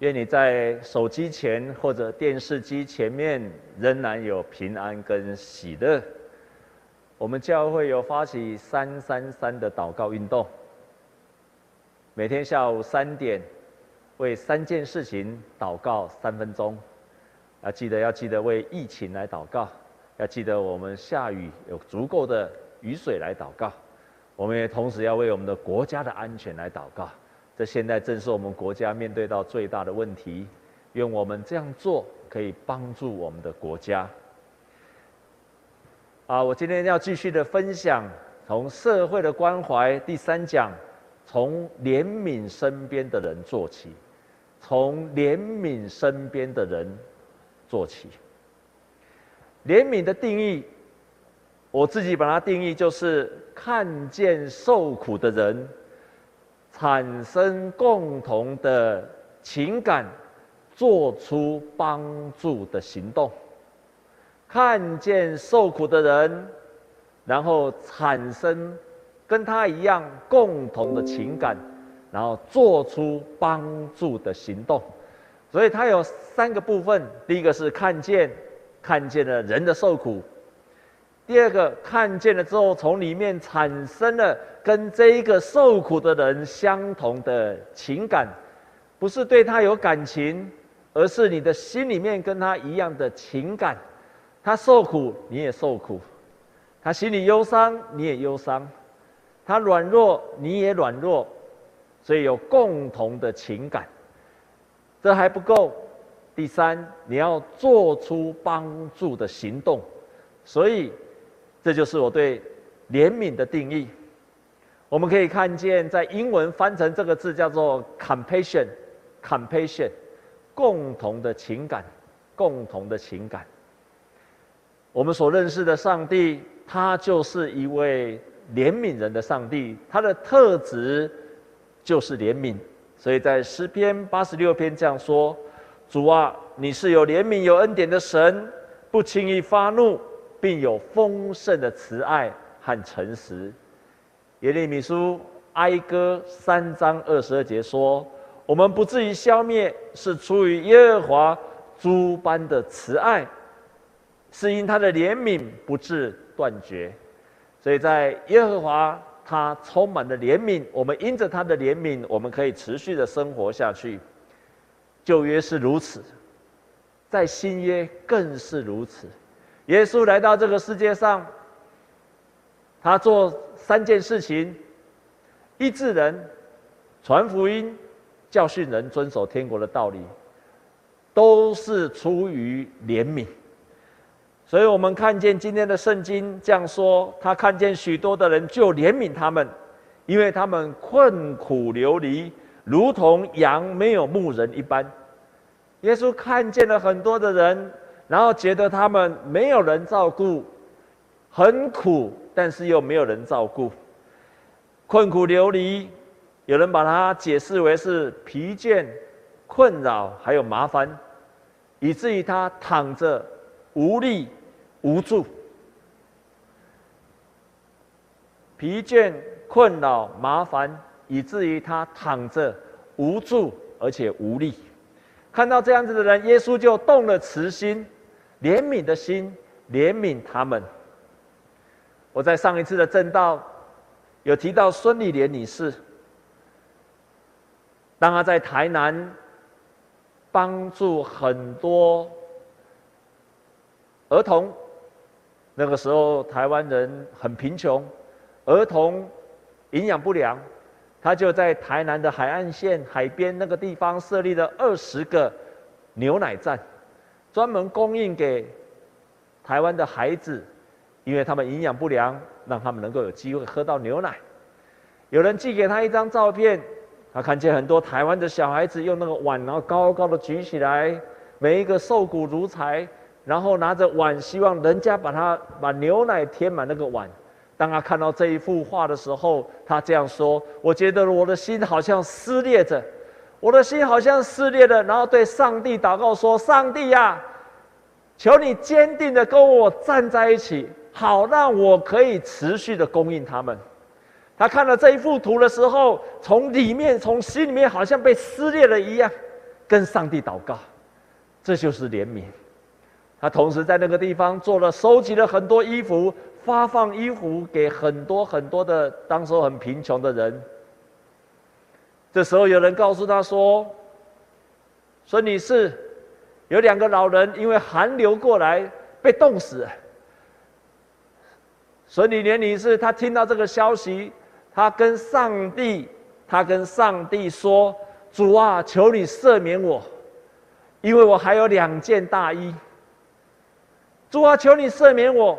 愿你在手机前或者电视机前面仍然有平安跟喜乐。我们教会有发起三三三的祷告运动，每天下午三点为三件事情祷告三分钟。要记得要记得为疫情来祷告，要记得我们下雨有足够的雨水来祷告。我们也同时要为我们的国家的安全来祷告。这现在正是我们国家面对到最大的问题，愿我们这样做可以帮助我们的国家。啊，我今天要继续的分享，从社会的关怀第三讲，从怜悯身边的人做起，从怜悯身边的人做起。怜悯的定义，我自己把它定义就是看见受苦的人。产生共同的情感，做出帮助的行动。看见受苦的人，然后产生跟他一样共同的情感，然后做出帮助的行动。所以它有三个部分：第一个是看见，看见了人的受苦；第二个看见了之后，从里面产生了。跟这一个受苦的人相同的情感，不是对他有感情，而是你的心里面跟他一样的情感。他受苦，你也受苦；他心里忧伤，你也忧伤；他软弱，你也软弱。所以有共同的情感。这还不够，第三，你要做出帮助的行动。所以，这就是我对怜悯的定义。我们可以看见，在英文翻成这个字叫做 “compassion”，compassion，共同的情感，共同的情感。我们所认识的上帝，他就是一位怜悯人的上帝，他的特质就是怜悯。所以在诗篇八十六篇这样说：“主啊，你是有怜悯、有恩典的神，不轻易发怒，并有丰盛的慈爱和诚实。”耶利米书哀歌三章二十二节说：“我们不至于消灭，是出于耶和华诸般的慈爱，是因他的怜悯不至断绝。”所以在耶和华，他充满了怜悯，我们因着他的怜悯，我们可以持续的生活下去。旧约是如此，在新约更是如此。耶稣来到这个世界上，他做。三件事情：医治人、传福音、教训人遵守天国的道理，都是出于怜悯。所以，我们看见今天的圣经这样说：他看见许多的人，就怜悯他们，因为他们困苦流离，如同羊没有牧人一般。耶稣看见了很多的人，然后觉得他们没有人照顾，很苦。但是又没有人照顾，困苦流离，有人把它解释为是疲倦、困扰，还有麻烦，以至于他躺着无力、无助。疲倦、困扰、麻烦，以至于他躺着无助而且无力。看到这样子的人，耶稣就动了慈心、怜悯的心，怜悯他们。我在上一次的证道有提到孙理莲女士，当她在台南帮助很多儿童，那个时候台湾人很贫穷，儿童营养不良，她就在台南的海岸线海边那个地方设立了二十个牛奶站，专门供应给台湾的孩子。因为他们营养不良，让他们能够有机会喝到牛奶。有人寄给他一张照片，他看见很多台湾的小孩子用那个碗，然后高高的举起来，每一个瘦骨如柴，然后拿着碗，希望人家把他把牛奶填满那个碗。当他看到这一幅画的时候，他这样说：“我觉得我的心好像撕裂着，我的心好像撕裂了。”然后对上帝祷告说：“上帝呀，求你坚定的跟我站在一起。”好，让我可以持续的供应他们。他看了这一幅图的时候，从里面、从心里面，好像被撕裂了一样。跟上帝祷告，这就是怜悯。他同时在那个地方做了收集了很多衣服，发放衣服给很多很多的当时很贫穷的人。这时候有人告诉他说：“孙女士，有两个老人因为寒流过来被冻死。”孙女年女士她听到这个消息，她跟上帝，她跟上帝说：“主啊，求你赦免我，因为我还有两件大衣。”主啊，求你赦免我！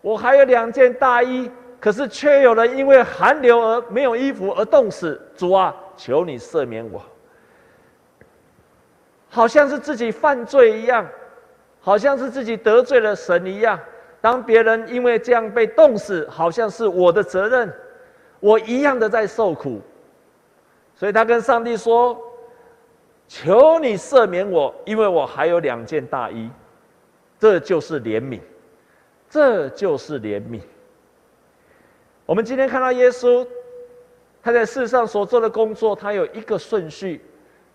我还有两件大衣，可是却有人因为寒流而没有衣服而冻死。主啊，求你赦免我！好像是自己犯罪一样，好像是自己得罪了神一样。当别人因为这样被冻死，好像是我的责任，我一样的在受苦。所以他跟上帝说：“求你赦免我，因为我还有两件大衣。”这就是怜悯，这就是怜悯。我们今天看到耶稣，他在世上所做的工作，他有一个顺序，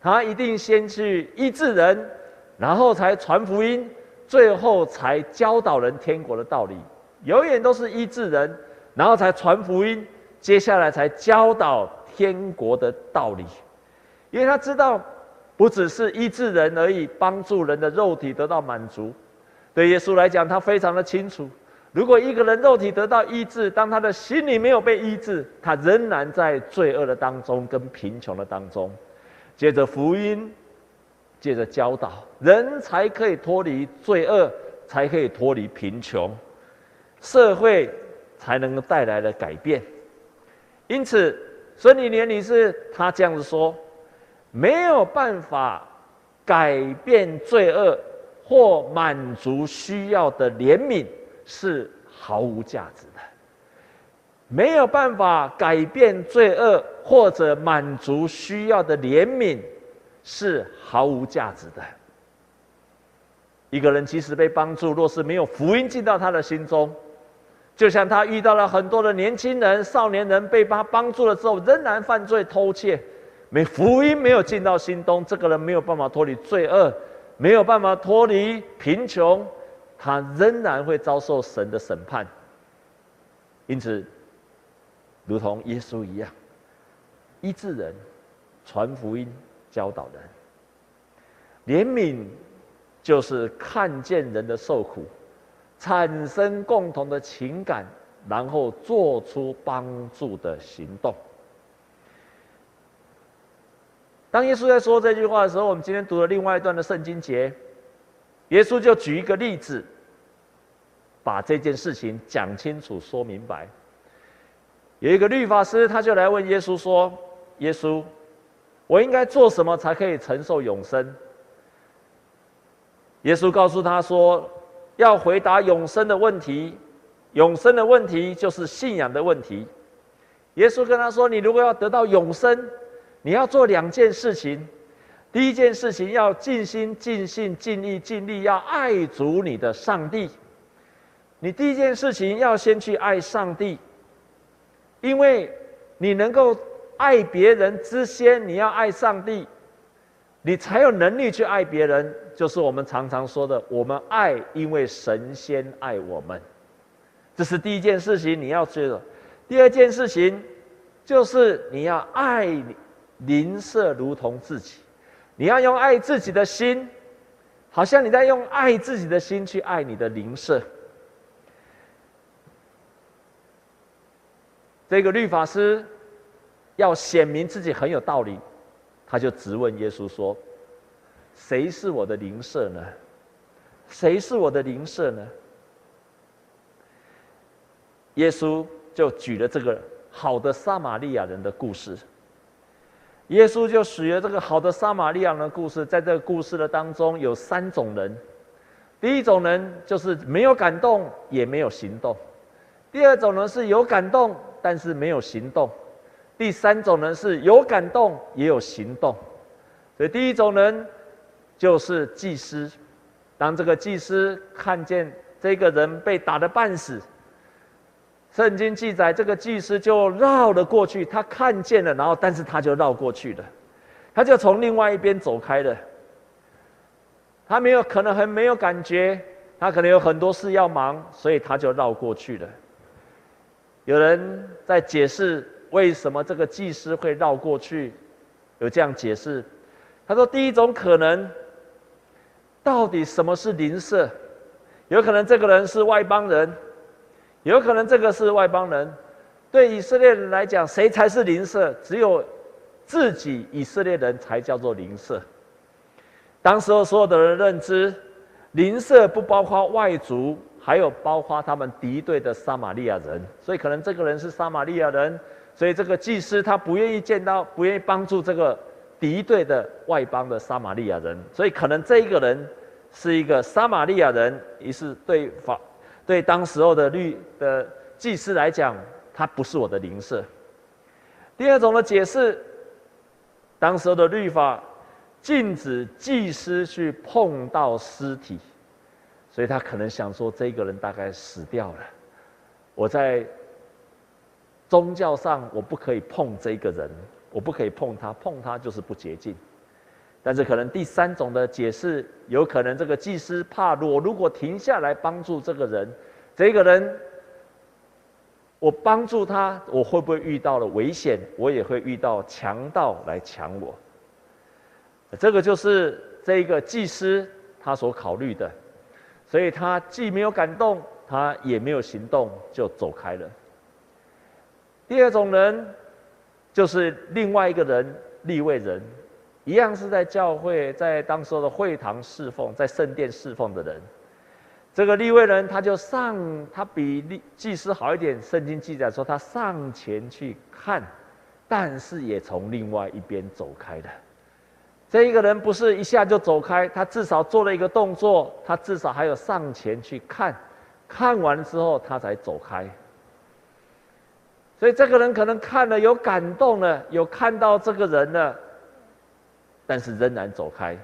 他一定先去医治人，然后才传福音，最后才教导人天国的道理。永远都是医治人，然后才传福音，接下来才教导天国的道理。因为他知道，不只是医治人而已，帮助人的肉体得到满足。对耶稣来讲，他非常的清楚：如果一个人肉体得到医治，当他的心里没有被医治，他仍然在罪恶的当中跟贫穷的当中。借着福音，借着教导，人才可以脱离罪恶，才可以脱离贫穷，社会才能带来了改变。因此，孙理莲女士她这样子说：没有办法改变罪恶。或满足需要的怜悯是毫无价值的，没有办法改变罪恶或者满足需要的怜悯是毫无价值的。一个人即使被帮助，若是没有福音进到他的心中，就像他遇到了很多的年轻人、少年人被他帮助了之后，仍然犯罪偷窃，没福音没有进到心中，这个人没有办法脱离罪恶。没有办法脱离贫穷，他仍然会遭受神的审判。因此，如同耶稣一样，医治人、传福音、教导人，怜悯就是看见人的受苦，产生共同的情感，然后做出帮助的行动。当耶稣在说这句话的时候，我们今天读了另外一段的圣经节，耶稣就举一个例子，把这件事情讲清楚、说明白。有一个律法师，他就来问耶稣说：“耶稣，我应该做什么才可以承受永生？”耶稣告诉他说：“要回答永生的问题，永生的问题就是信仰的问题。”耶稣跟他说：“你如果要得到永生，”你要做两件事情，第一件事情要尽心、尽性、尽意、尽力，要爱主你的上帝。你第一件事情要先去爱上帝，因为你能够爱别人之先，你要爱上帝，你才有能力去爱别人。就是我们常常说的，我们爱，因为神先爱我们。这是第一件事情你要做的。第二件事情就是你要爱你。邻舍如同自己，你要用爱自己的心，好像你在用爱自己的心去爱你的邻舍。这个律法师要显明自己很有道理，他就质问耶稣说：“谁是我的邻舍呢？谁是我的邻舍呢？”耶稣就举了这个好的撒玛利亚人的故事。耶稣就举了这个好的撒玛利亚人的故事，在这个故事的当中有三种人，第一种人就是没有感动也没有行动，第二种人是有感动但是没有行动，第三种人是有感动也有行动。所以第一种人就是祭司，当这个祭司看见这个人被打得半死。圣经记载，这个祭司就绕了过去，他看见了，然后但是他就绕过去了，他就从另外一边走开了。他没有可能很没有感觉，他可能有很多事要忙，所以他就绕过去了。有人在解释为什么这个祭司会绕过去，有这样解释，他说第一种可能，到底什么是邻舍？有可能这个人是外邦人，有可能这个是外邦人。对以色列人来讲，谁才是邻舍？只有自己以色列人才叫做邻舍。当时候所有的人认知，邻舍不包括外族，还有包括他们敌对的撒玛利亚人。所以可能这个人是撒玛利亚人，所以这个祭司他不愿意见到，不愿意帮助这个敌对的外邦的撒玛利亚人。所以可能这一个人是一个撒玛利亚人，于是对法对当时候的律的祭司来讲。他不是我的邻舍。第二种的解释，当时候的律法禁止祭司去碰到尸体，所以他可能想说，这个人大概死掉了。我在宗教上我不可以碰这个人，我不可以碰他，碰他就是不洁净。但是可能第三种的解释，有可能这个祭司怕我如果停下来帮助这个人，这个人。我帮助他，我会不会遇到了危险？我也会遇到强盗来抢我。这个就是这个祭司他所考虑的，所以他既没有感动，他也没有行动，就走开了。第二种人就是另外一个人，利未人，一样是在教会，在当时的会堂侍奉，在圣殿侍奉的人。这个利未人，他就上，他比祭司好一点。圣经记载说，他上前去看，但是也从另外一边走开了。这一个人不是一下就走开，他至少做了一个动作，他至少还有上前去看，看完之后他才走开。所以这个人可能看了有感动了，有看到这个人了，但是仍然走开。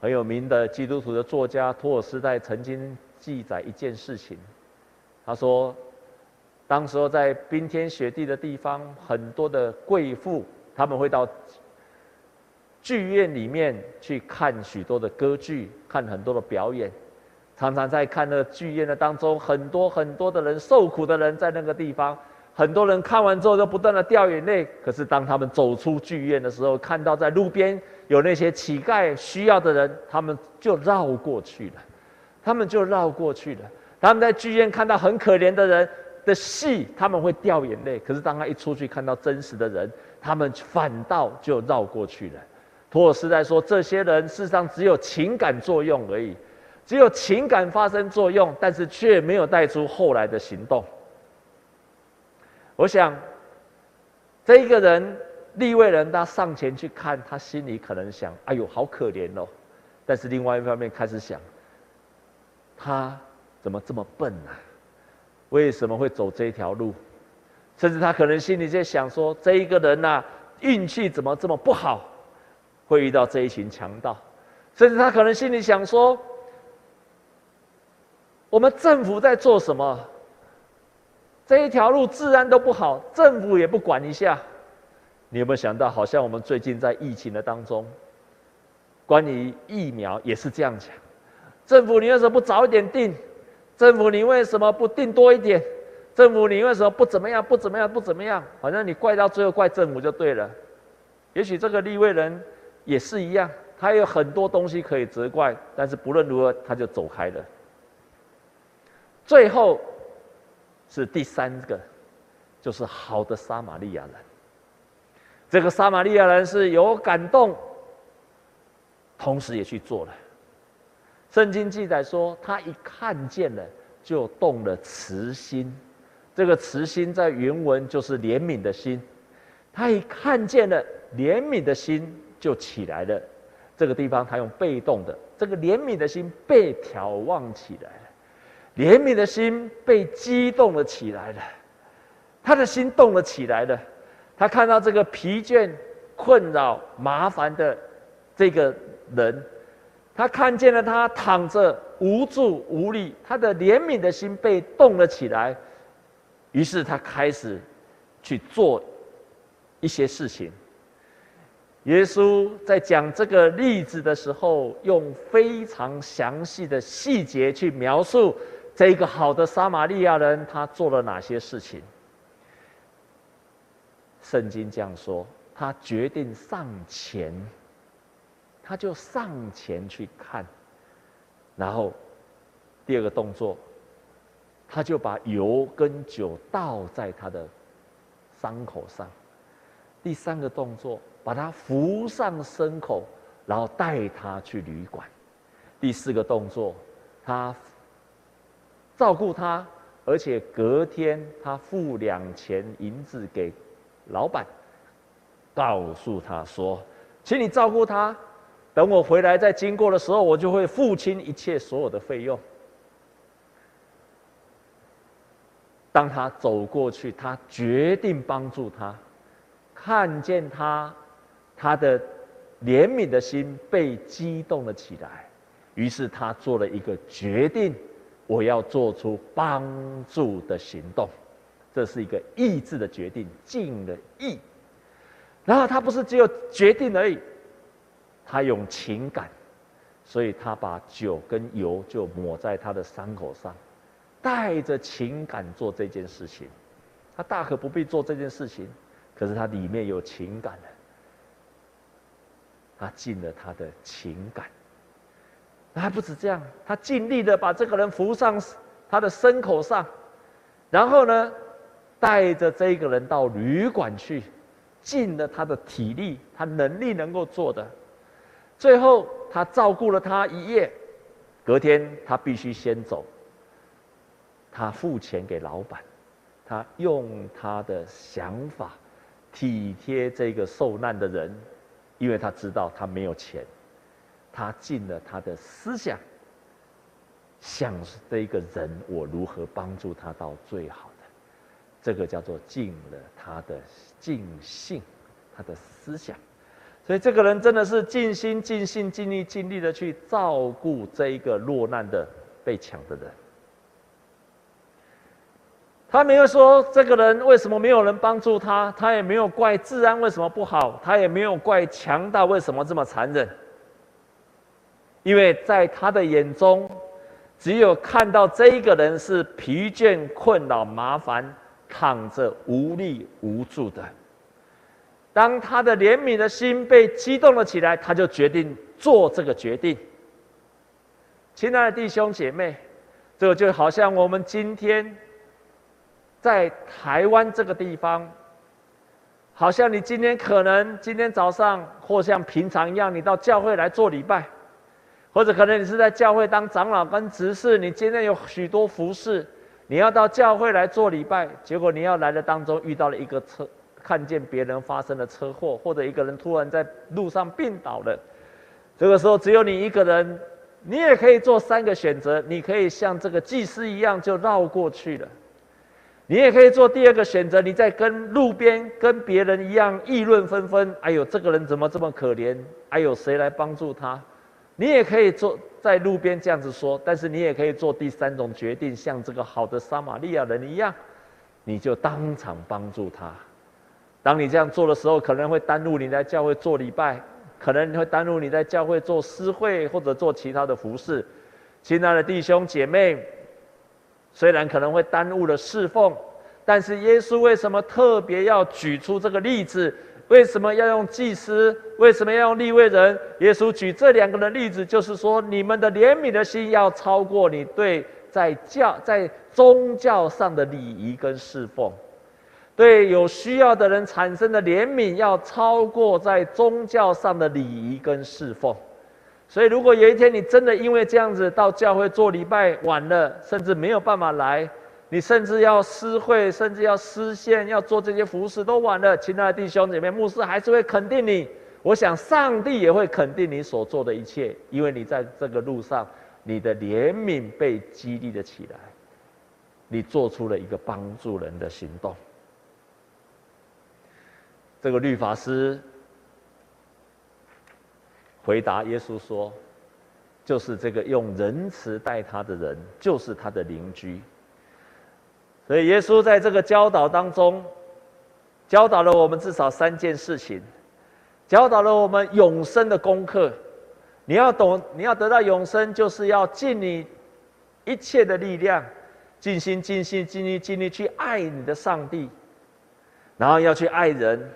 很有名的基督徒的作家托尔斯泰曾经记载一件事情，他说，当时候在冰天雪地的地方，很多的贵妇他们会到剧院里面去看许多的歌剧，看很多的表演，常常在看那个剧院的当中，很多很多的人受苦的人在那个地方。很多人看完之后就不断的掉眼泪，可是当他们走出剧院的时候，看到在路边有那些乞丐需要的人，他们就绕过去了，他们就绕过去了。他们在剧院看到很可怜的人的戏，他们会掉眼泪，可是当他一出去看到真实的人，他们反倒就绕过去了。托尔斯泰说，这些人事实上只有情感作用而已，只有情感发生作用，但是却没有带出后来的行动。我想，这一个人立位人，他上前去看，他心里可能想：“哎呦，好可怜哦。”但是另外一方面开始想，他怎么这么笨呢？为什么会走这条路？甚至他可能心里在想说：“这一个人呐，运气怎么这么不好，会遇到这一群强盗？”甚至他可能心里想说：“我们政府在做什么？”这一条路治安都不好，政府也不管一下。你有没有想到，好像我们最近在疫情的当中，关于疫苗也是这样讲。政府你为什么不早一点定？政府你为什么不定多一点？政府你为什么不怎么样？不怎么样？不怎么样？好像你怪到最后怪政府就对了。也许这个立位人也是一样，他有很多东西可以责怪，但是不论如何，他就走开了。最后。是第三个，就是好的撒玛利亚人。这个撒玛利亚人是有感动，同时也去做了。圣经记载说，他一看见了，就动了慈心。这个慈心在原文就是怜悯的心。他一看见了，怜悯的心就起来了。这个地方他用被动的，这个怜悯的心被眺望起来。怜悯的心被激动了起来了，他的心动了起来了。他看到这个疲倦、困扰、麻烦的这个人，他看见了他躺着无助无力，他的怜悯的心被动了起来。于是他开始去做一些事情。耶稣在讲这个例子的时候，用非常详细的细节去描述这个好的撒玛利亚人他做了哪些事情。圣经这样说，他决定上前，他就上前去看，然后第二个动作，他就把油跟酒倒在他的伤口上，第三个动作，把他扶上牲口，然后带他去旅馆，第四个动作，他照顾他，而且隔天他付两钱银子给。老板告诉他说：“请你照顾他，等我回来再经过的时候，我就会付清一切所有的费用。”当他走过去，他决定帮助他，看见他，他的怜悯的心被激动了起来，于是他做了一个决定：我要做出帮助的行动。这是一个意志的决定，尽了意。然后他不是只有决定而已，他用情感，所以他把酒跟油就抹在他的伤口上，带着情感做这件事情。他大可不必做这件事情，可是他里面有情感的，他尽了他的情感。还不止这样，他尽力的把这个人扶上他的牲口上，然后呢，带着这个人到旅馆去，尽了他的体力，他能力能够做的。最后，他照顾了他一夜，隔天他必须先走。他付钱给老板，他用他的想法体贴这个受难的人，因为他知道他没有钱，他尽了他的思想，想这一个人我如何帮助他到最好的。这个叫做尽了他的尽性，他的思想，所以这个人真的是尽心尽心尽力尽力的去照顾这一个落难的被抢的人。他没有说这个人为什么没有人帮助他，他也没有怪治安为什么不好，他也没有怪强盗为什么这么残忍，因为在他的眼中，只有看到这一个人是疲倦困扰麻烦。躺着无力无助的，当他的怜悯的心被激动了起来，他就决定做这个决定。亲爱的弟兄姐妹，这就好像我们今天在台湾这个地方，好像你今天可能今天早上或像平常一样，你到教会来做礼拜，或者可能你是在教会当长老跟执事，你今天有许多服饰。你要到教会来做礼拜，结果你要来的当中遇到了一个车，看见别人发生了车祸，或者一个人突然在路上病倒了，这个时候只有你一个人，你也可以做三个选择，你可以像这个祭司一样就绕过去了，你也可以做第二个选择，你在跟路边跟别人一样议论纷纷，哎呦，这个人怎么这么可怜？哎呦，谁来帮助他？你也可以做。在路边这样子说，但是你也可以做第三种决定，像这个好的撒玛利亚人一样，你就当场帮助他。当你这样做的时候，可能会耽误你在教会做礼拜，可能你会耽误你在教会做诗会或者做其他的服事。亲爱的弟兄姐妹，虽然可能会耽误了侍奉，但是耶稣为什么特别要举出这个例子？为什么要用祭司？为什么要用利未人？耶稣举这两个的例子，就是说，你们的怜悯的心要超过你对在教在宗教上的礼仪跟侍奉，对有需要的人产生的怜悯要超过在宗教上的礼仪跟侍奉。所以，如果有一天你真的因为这样子到教会做礼拜晚了，甚至没有办法来。你甚至要私会，甚至要私献，要做这些服事都晚了。亲爱的弟兄姐妹，牧师还是会肯定你。我想上帝也会肯定你所做的一切，因为你在这个路上，你的怜悯被激励了起来，你做出了一个帮助人的行动。这个律法师回答耶稣说：“就是这个用仁慈待他的人，就是他的邻居。”所以，耶稣在这个教导当中，教导了我们至少三件事情。教导了我们永生的功课。你要懂，你要得到永生，就是要尽你一切的力量，尽心、尽心、尽力、尽力去爱你的上帝，然后要去爱人。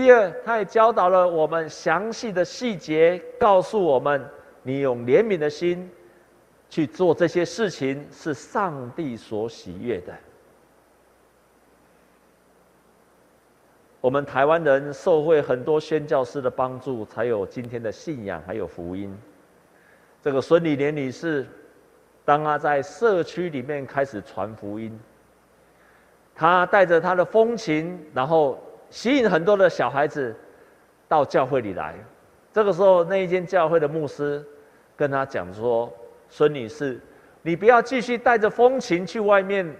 第二，他也教导了我们详细的细节，告诉我们，你用怜悯的心去做这些事情，是上帝所喜悦的。我们台湾人受惠很多宣教师的帮助，才有今天的信仰，还有福音。这个孙理莲女士，当她在社区里面开始传福音，她带着她的风情，然后吸引很多的小孩子到教会里来。这个时候，那一间教会的牧师跟他讲说：“孙女士，你不要继续带着风情去外面。”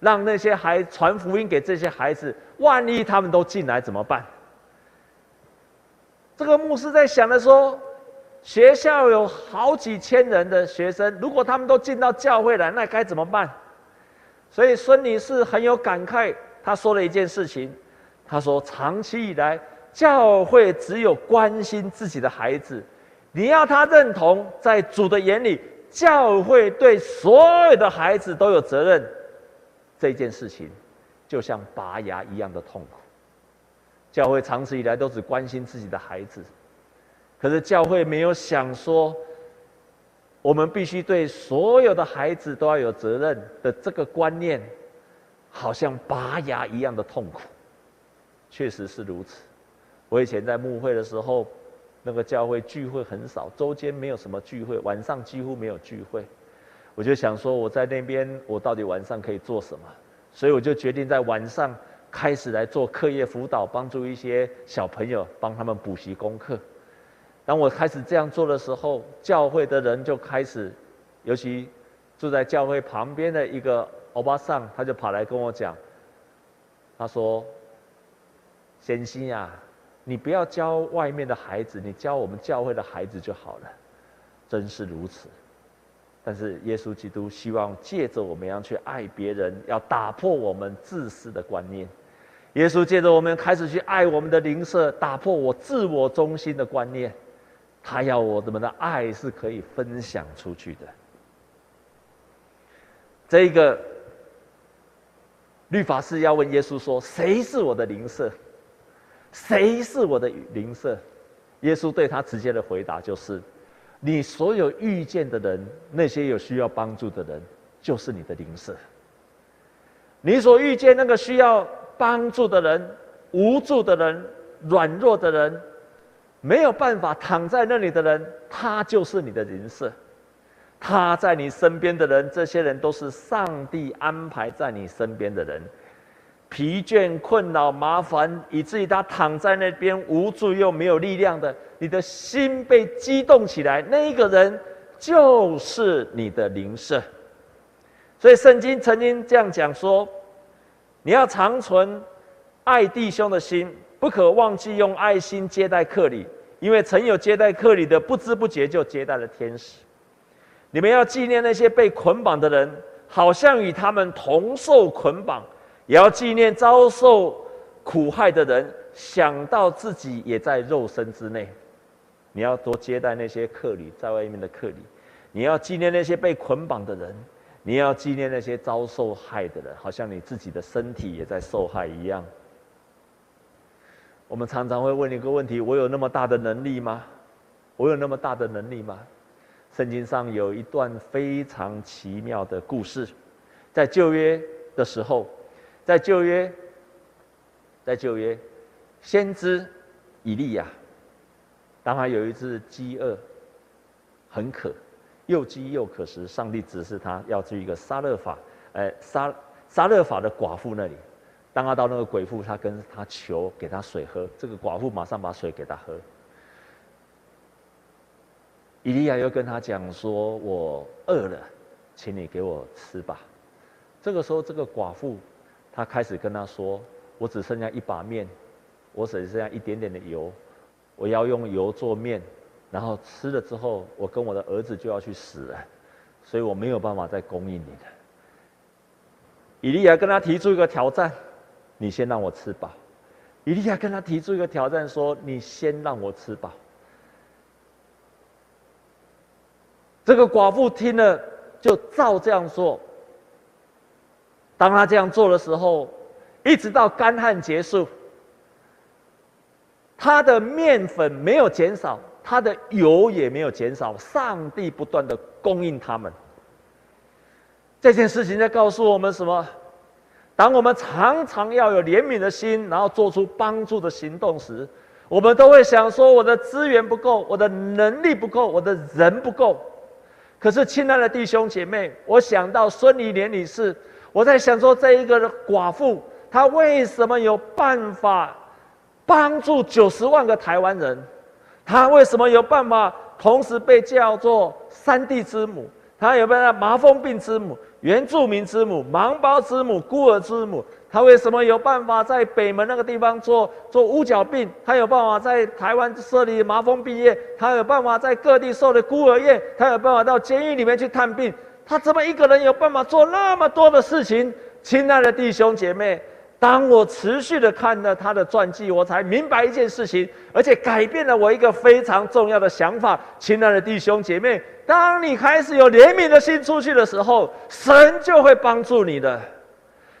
让那些孩传福音给这些孩子，万一他们都进来怎么办？这个牧师在想的说，学校有好几千人的学生，如果他们都进到教会来，那该怎么办？所以孙女士很有感慨，她说了一件事情，他说：长期以来，教会只有关心自己的孩子，你要他认同，在主的眼里，教会对所有的孩子都有责任。这件事情，就像拔牙一样的痛苦。教会长此以来都只关心自己的孩子，可是教会没有想说，我们必须对所有的孩子都要有责任的这个观念，好像拔牙一样的痛苦。确实是如此。我以前在牧会的时候，那个教会聚会很少，周间没有什么聚会，晚上几乎没有聚会。我就想说，我在那边，我到底晚上可以做什么？所以我就决定在晚上开始来做课业辅导，帮助一些小朋友，帮他们补习功课。当我开始这样做的时候，教会的人就开始，尤其住在教会旁边的一个欧巴桑，他就跑来跟我讲，他说：“贤心呀，你不要教外面的孩子，你教我们教会的孩子就好了。”真是如此。但是耶稣基督希望借着我们要去爱别人，要打破我们自私的观念。耶稣借着我们开始去爱我们的邻舍，打破我自我中心的观念。他要我们的爱是可以分享出去的。这一个律法师要问耶稣说：“谁是我的邻舍？谁是我的邻舍？”耶稣对他直接的回答就是。你所有遇见的人，那些有需要帮助的人，就是你的邻舍。你所遇见那个需要帮助的人、无助的人、软弱的人，没有办法躺在那里的人，他就是你的邻舍。他在你身边的人，这些人都是上帝安排在你身边的人。疲倦、困扰、麻烦，以至于他躺在那边无助又没有力量的，你的心被激动起来，那一个人就是你的灵舍。所以圣经曾经这样讲说：你要常存爱弟兄的心，不可忘记用爱心接待客旅，因为曾有接待客旅的，不知不觉就接待了天使。你们要纪念那些被捆绑的人，好像与他们同受捆绑。也要纪念遭受苦害的人，想到自己也在肉身之内。你要多接待那些客旅，在外面的客旅。你要纪念那些被捆绑的人，你要纪念那些遭受害的人，好像你自己的身体也在受害一样。我们常常会问一个问题：我有那么大的能力吗？我有那么大的能力吗？圣经上有一段非常奇妙的故事，在旧约的时候。在旧约，在旧约，先知以利亚，当他有一次饥饿、很渴，又饥又渴时，上帝指示他要去一个撒勒法，哎，撒撒勒法的寡妇那里。当他到那个鬼妇，他跟他求给他水喝，这个寡妇马上把水给他喝。以利亚又跟他讲说：“我饿了，请你给我吃吧。”这个时候，这个寡妇。他开始跟他说：“我只剩下一把面，我只剩下一点点的油，我要用油做面，然后吃了之后，我跟我的儿子就要去死了，所以我没有办法再供应你的。”以利亚跟他提出一个挑战：“你先让我吃饱。”以利亚跟他提出一个挑战，说：“你先让我吃饱。”这个寡妇听了，就照这样做。当他这样做的时候，一直到干旱结束，他的面粉没有减少，他的油也没有减少，上帝不断的供应他们。这件事情在告诉我们什么？当我们常常要有怜悯的心，然后做出帮助的行动时，我们都会想说：我的资源不够，我的能力不够，我的人不够。可是，亲爱的弟兄姐妹，我想到孙理莲女士。我在想说，这一个寡妇，她为什么有办法帮助九十万个台湾人？她为什么有办法同时被叫做三地之母？她有办法麻风病之母、原住民之母、盲胞之母、孤儿之母？她为什么有办法在北门那个地方做做乌脚病？她有办法在台湾设立麻风病院？她有办法在各地设立孤儿院？她有办法到监狱里面去探病？他怎么一个人有办法做那么多的事情？亲爱的弟兄姐妹，当我持续的看了他的传记，我才明白一件事情，而且改变了我一个非常重要的想法。亲爱的弟兄姐妹，当你开始有怜悯的心出去的时候，神就会帮助你的，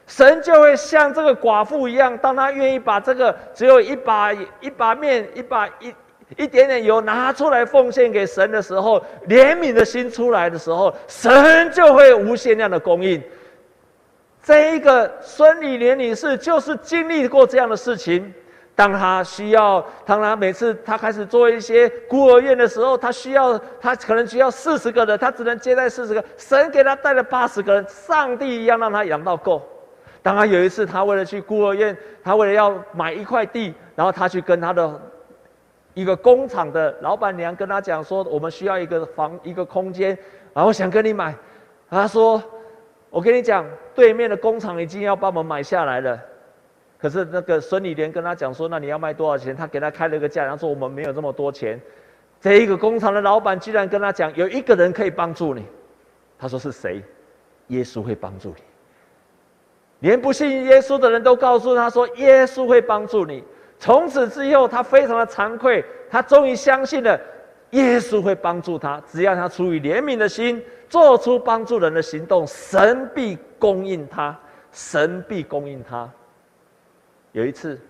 神就会像这个寡妇一样，当他愿意把这个只有一把一把面一把一。一点点油拿出来奉献给神的时候，怜悯的心出来的时候，神就会无限量的供应。这一个孙李莲女士就是经历过这样的事情。当她需要，当她每次她开始做一些孤儿院的时候，她需要，她可能需要四十个人，她只能接待四十个。神给她带了八十个人，上帝一样让她养到够。当她有一次，她为了去孤儿院，她为了要买一块地，然后她去跟她的。一个工厂的老板娘跟他讲说：“我们需要一个房，一个空间，然后想跟你买。”他说：“我跟你讲，对面的工厂已经要帮我们买下来了。可是那个孙理莲跟他讲说：‘那你要卖多少钱？’他给他开了个价，然后说：‘我们没有这么多钱。’这一个工厂的老板居然跟他讲：‘有一个人可以帮助你。’他说：‘是谁？’耶稣会帮助你。连不信耶稣的人都告诉他说：‘耶稣会帮助你。’从此之后，他非常的惭愧，他终于相信了耶稣会帮助他。只要他出于怜悯的心，做出帮助人的行动，神必供应他，神必供应他。有一次，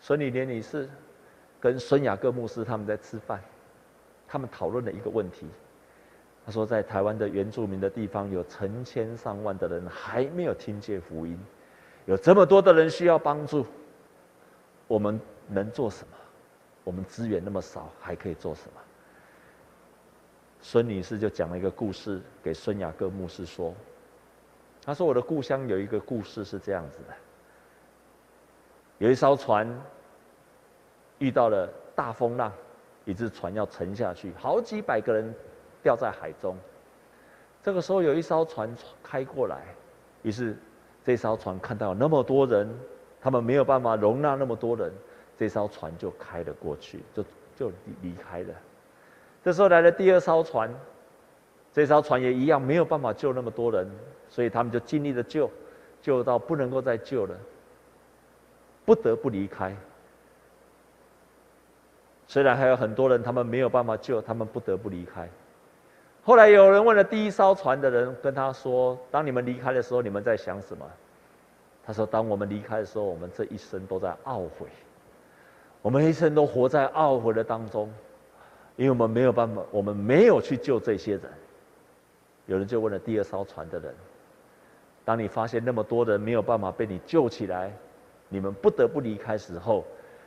孙理莲女士跟孙雅各牧师他们在吃饭，他们讨论了一个问题。他说，在台湾的原住民的地方，有成千上万的人还没有听见福音，有这么多的人需要帮助。我们能做什么？我们资源那么少，还可以做什么？孙女士就讲了一个故事给孙雅各牧师说：“她说我的故乡有一个故事是这样子的，有一艘船遇到了大风浪，一只船要沉下去，好几百个人掉在海中。这个时候有一艘船开过来，于是这艘船看到那么多人。”他们没有办法容纳那么多人，这艘船就开了过去，就就离开了。这时候来了第二艘船，这艘船也一样没有办法救那么多人，所以他们就尽力的救，救到不能够再救了，不得不离开。虽然还有很多人，他们没有办法救，他们不得不离开。后来有人问了第一艘船的人，跟他说：“当你们离开的时候，你们在想什么？”他说：“当我们离开的时候，我们这一生都在懊悔，我们一生都活在懊悔的当中，因为我们没有办法，我们没有去救这些人。”有人就问了第二艘船的人：“当你发现那么多人没有办法被你救起来，你们不得不离开时候，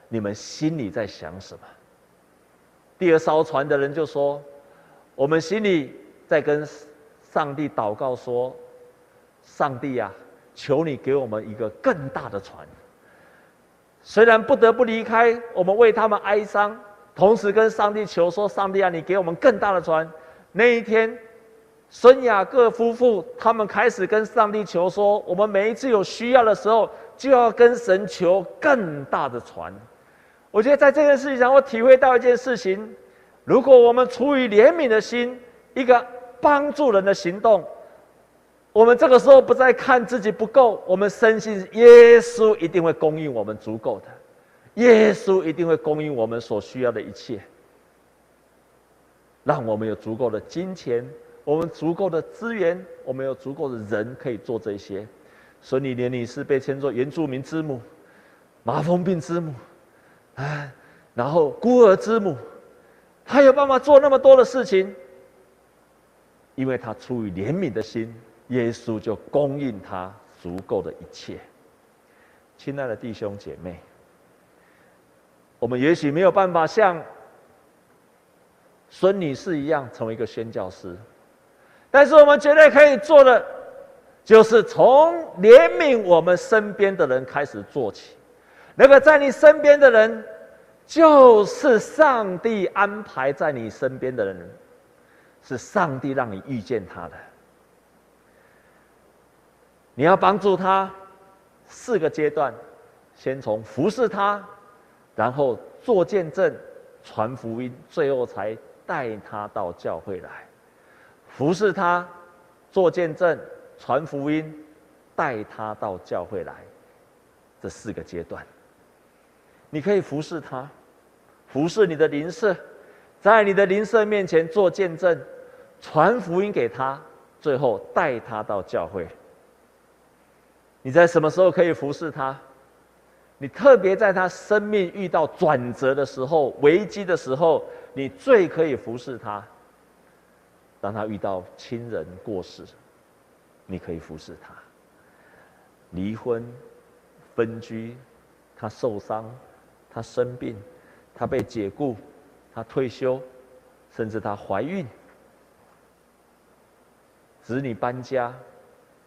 你们心里在想什么？”第二艘船的人就说：“我们心里在跟上帝祷告说，上帝呀。”求你给我们一个更大的船。虽然不得不离开，我们为他们哀伤，同时跟上帝求说：“上帝啊，你给我们更大的船。”那一天，孙雅各夫妇他们开始跟上帝求说：“我们每一次有需要的时候，就要跟神求更大的船。”我觉得在这件事情上，我体会到一件事情：如果我们出于怜悯的心，一个帮助人的行动。我们这个时候不再看自己不够，我们深信耶稣一定会供应我们足够的。耶稣一定会供应我们所需要的一切，让我们有足够的金钱，我们足够的资源，我们有足够的人可以做这些。孙理莲女士被称作原住民之母、麻风病之母，啊，然后孤儿之母，她有办法做那么多的事情，因为她出于怜悯的心，耶稣就供应他足够的一切。亲爱的弟兄姐妹，我们也许没有办法像孙女士一样成为一个宣教师，但是我们绝对可以做的，就是从怜悯我们身边的人开始做起。那个在你身边的人，就是上帝安排在你身边的人，是上帝让你遇见他的。你要帮助他。四个阶段，先从服侍他，然后做见证、传福音，最后才带他到教会来。服侍他，做见证、传福音，带他到教会来。这四个阶段，你可以服侍他，服侍你的邻舍，在你的邻舍面前做见证、传福音给他，最后带他到教会。你在什么时候可以服侍他？你特别在他生命遇到转折的时候、危机的时候，你最可以服侍他。当他遇到亲人过世，你可以服侍他；离婚、分居，他受伤，他生病，他被解雇，他退休，甚至他怀孕，子女搬家。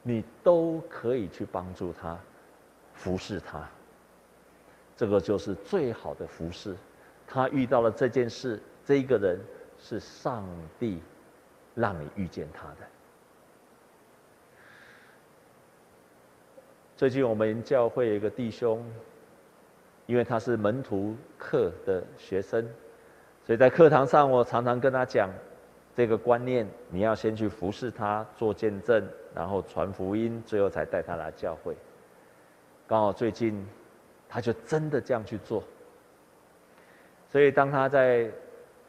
你都可以去帮助他，服侍他。这个就是最好的服侍。他遇到了这件事，这一个人是上帝让你遇见他的。最近我们教会有一个弟兄，因为他是门徒课的学生，所以在课堂上我常常跟他讲。这个观念，你要先去服侍他，做见证，然后传福音，最后才带他来教会。刚好最近，他就真的这样去做。所以当他在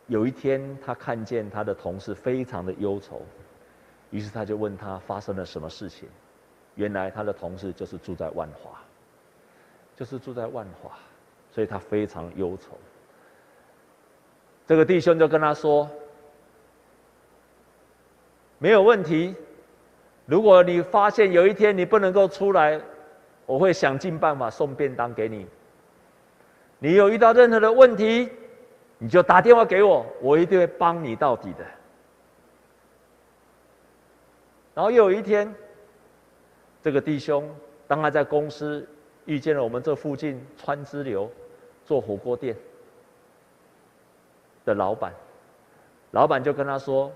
有一天，他看见他的同事非常的忧愁，于是他就问他发生了什么事情。原来他的同事就是住在万华，就是住在万华，所以他非常忧愁。这个弟兄就跟他说。没有问题。如果你发现有一天你不能够出来，我会想尽办法送便当给你。你有遇到任何的问题，你就打电话给我，我一定会帮你到底的。然后又有一天，这个弟兄当他在公司遇见了我们这附近川支流做火锅店的老板，老板就跟他说。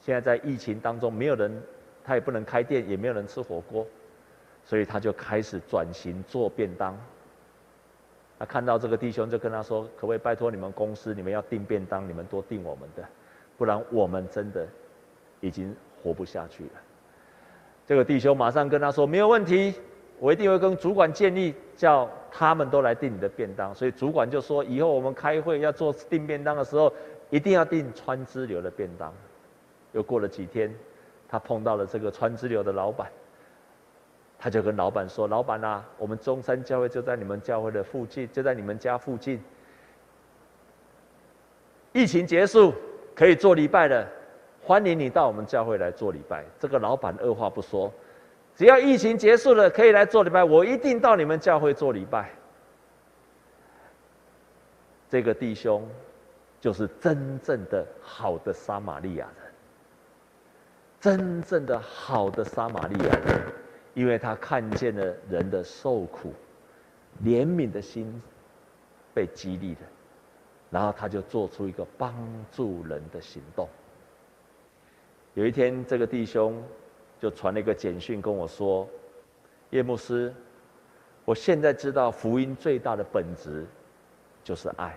现在在疫情当中，没有人，他也不能开店，也没有人吃火锅，所以他就开始转型做便当。他看到这个弟兄，就跟他说：“可不可以拜托你们公司，你们要订便当，你们多订我们的，不然我们真的已经活不下去了。”这个弟兄马上跟他说：“没有问题，我一定会跟主管建议，叫他们都来订你的便当。”所以主管就说：“以后我们开会要做订便当的时候，一定要订川支流的便当。”又过了几天，他碰到了这个川支流的老板，他就跟老板说：“老板啊，我们中山教会就在你们教会的附近，就在你们家附近。疫情结束可以做礼拜了，欢迎你到我们教会来做礼拜。”这个老板二话不说，只要疫情结束了可以来做礼拜，我一定到你们教会做礼拜。这个弟兄就是真正的好的撒玛利亚人。真正的好的撒玛利亚人，因为他看见了人的受苦，怜悯的心被激励了，然后他就做出一个帮助人的行动。有一天，这个弟兄就传了一个简讯跟我说：“叶牧师，我现在知道福音最大的本质就是爱，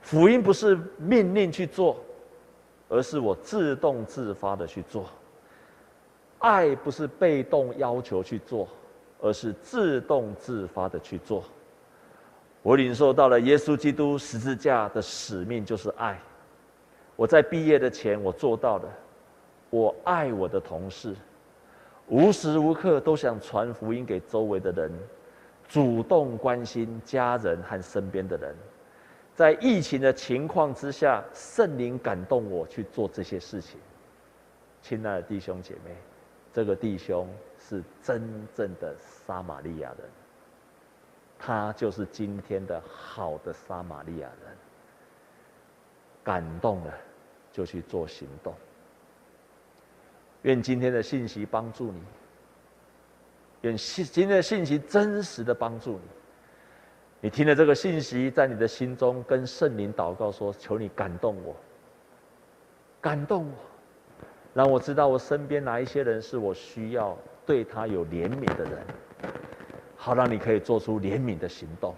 福音不是命令去做。”而是我自动自发的去做，爱不是被动要求去做，而是自动自发的去做。我领受到了耶稣基督十字架的使命，就是爱。我在毕业的前，我做到了。我爱我的同事，无时无刻都想传福音给周围的人，主动关心家人和身边的人。在疫情的情况之下，圣灵感动我去做这些事情。亲爱的弟兄姐妹，这个弟兄是真正的撒玛利亚人，他就是今天的好的撒玛利亚人。感动了，就去做行动。愿今天的信息帮助你，愿信今天的信息真实的帮助你。你听了这个信息，在你的心中跟圣灵祷告说：“求你感动我，感动我，让我知道我身边哪一些人是我需要对他有怜悯的人，好让你可以做出怜悯的行动。”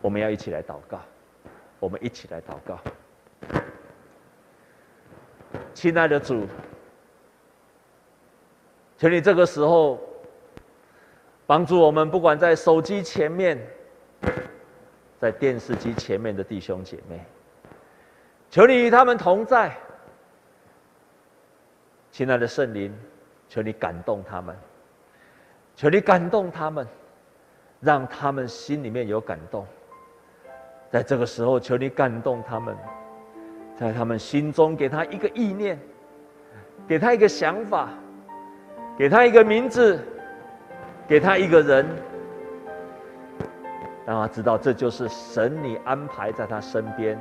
我们要一起来祷告，我们一起来祷告。亲爱的主。求你这个时候帮助我们，不管在手机前面、在电视机前面的弟兄姐妹，求你与他们同在。亲爱的圣灵，求你感动他们，求你感动他们，让他们心里面有感动。在这个时候，求你感动他们，在他们心中给他一个意念，给他一个想法。给他一个名字，给他一个人，让他知道这就是神你安排在他身边，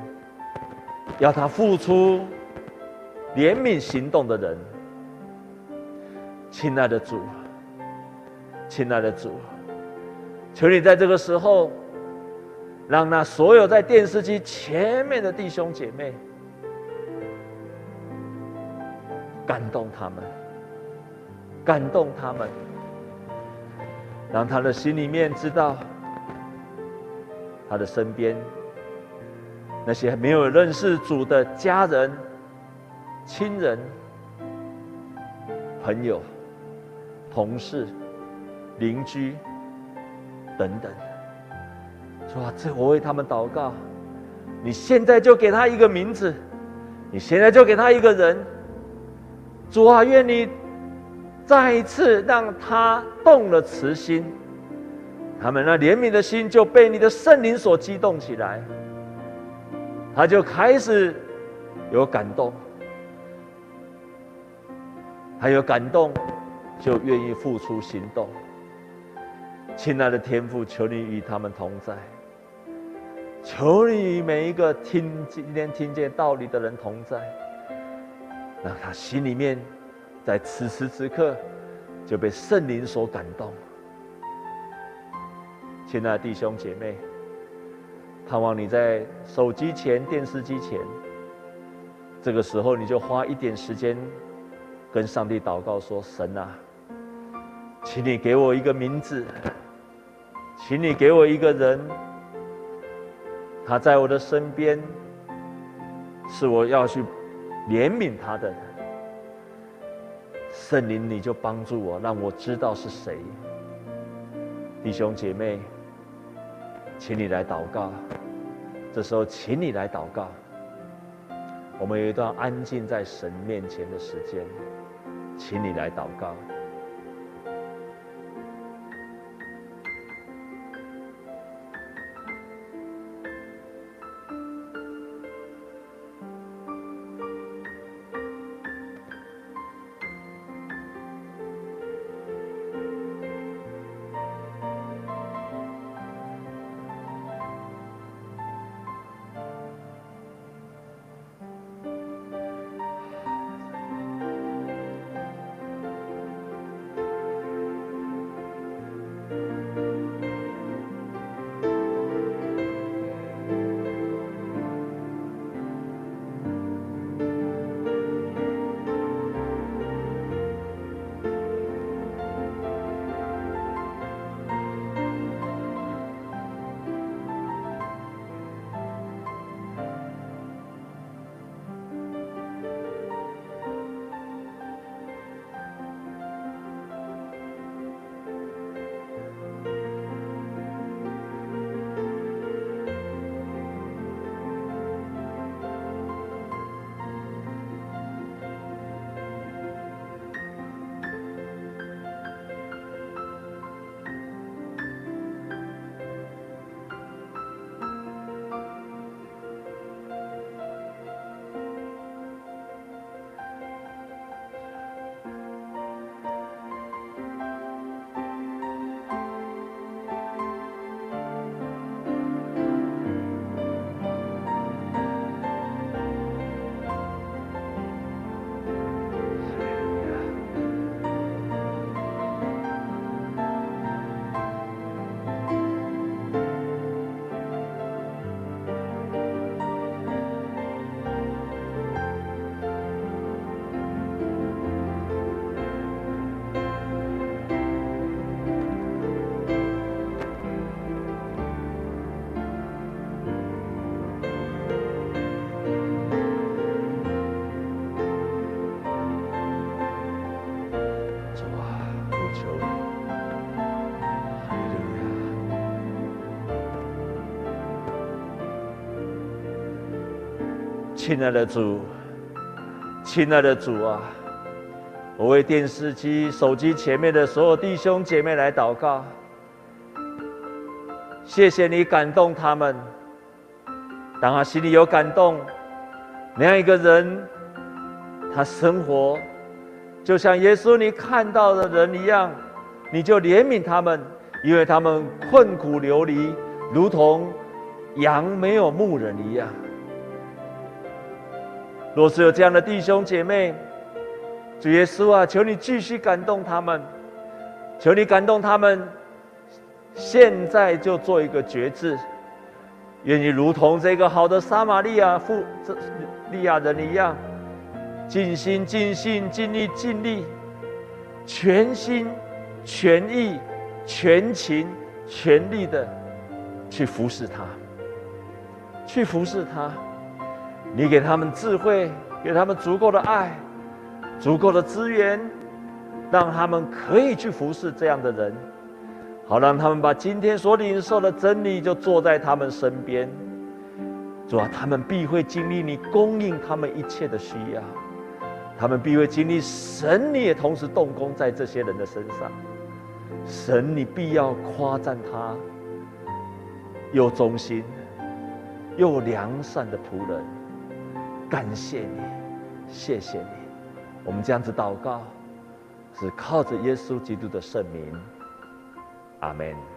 要他付出怜悯行动的人。亲爱的主，亲爱的主，求你在这个时候，让那所有在电视机前面的弟兄姐妹，感动他们。感动他们，让他的心里面知道，他的身边那些没有认识主的家人、亲人、朋友、同事、邻居等等，说：“这我为他们祷告。”你现在就给他一个名字，你现在就给他一个人。主啊，愿你。再一次让他动了慈心，他们那怜悯的心就被你的圣灵所激动起来，他就开始有感动，还有感动，就愿意付出行动。亲爱的天父，求你与他们同在，求你与每一个听今天听见道理的人同在，让他心里面。在此时此刻，就被圣灵所感动。亲爱的弟兄姐妹，盼望你在手机前、电视机前，这个时候你就花一点时间，跟上帝祷告说：“神啊，请你给我一个名字，请你给我一个人，他在我的身边，是我要去怜悯他的人。”圣灵，你就帮助我，让我知道是谁。弟兄姐妹，请你来祷告。这时候，请你来祷告。我们有一段安静在神面前的时间，请你来祷告。亲爱的主，亲爱的主啊，我为电视机、手机前面的所有弟兄姐妹来祷告。谢谢你感动他们，当他心里有感动，那样一个人，他生活就像耶稣你看到的人一样，你就怜悯他们，因为他们困苦流离，如同羊没有牧人一样。若是有这样的弟兄姐妹，主耶稣啊，求你继续感动他们，求你感动他们。现在就做一个决志，愿你如同这个好的撒玛利亚妇、这利亚人一样，尽心、尽性、尽力、尽力，全心、全意、全情、全力的去服侍他，去服侍他。你给他们智慧，给他们足够的爱，足够的资源，让他们可以去服侍这样的人。好，让他们把今天所领受的真理就坐在他们身边。主啊，他们必会经历你供应他们一切的需要，他们必会经历神，你也同时动工在这些人的身上。神，你必要夸赞他，又忠心又良善的仆人。感谢你，谢谢你。我们这样子祷告，是靠着耶稣基督的圣名。阿门。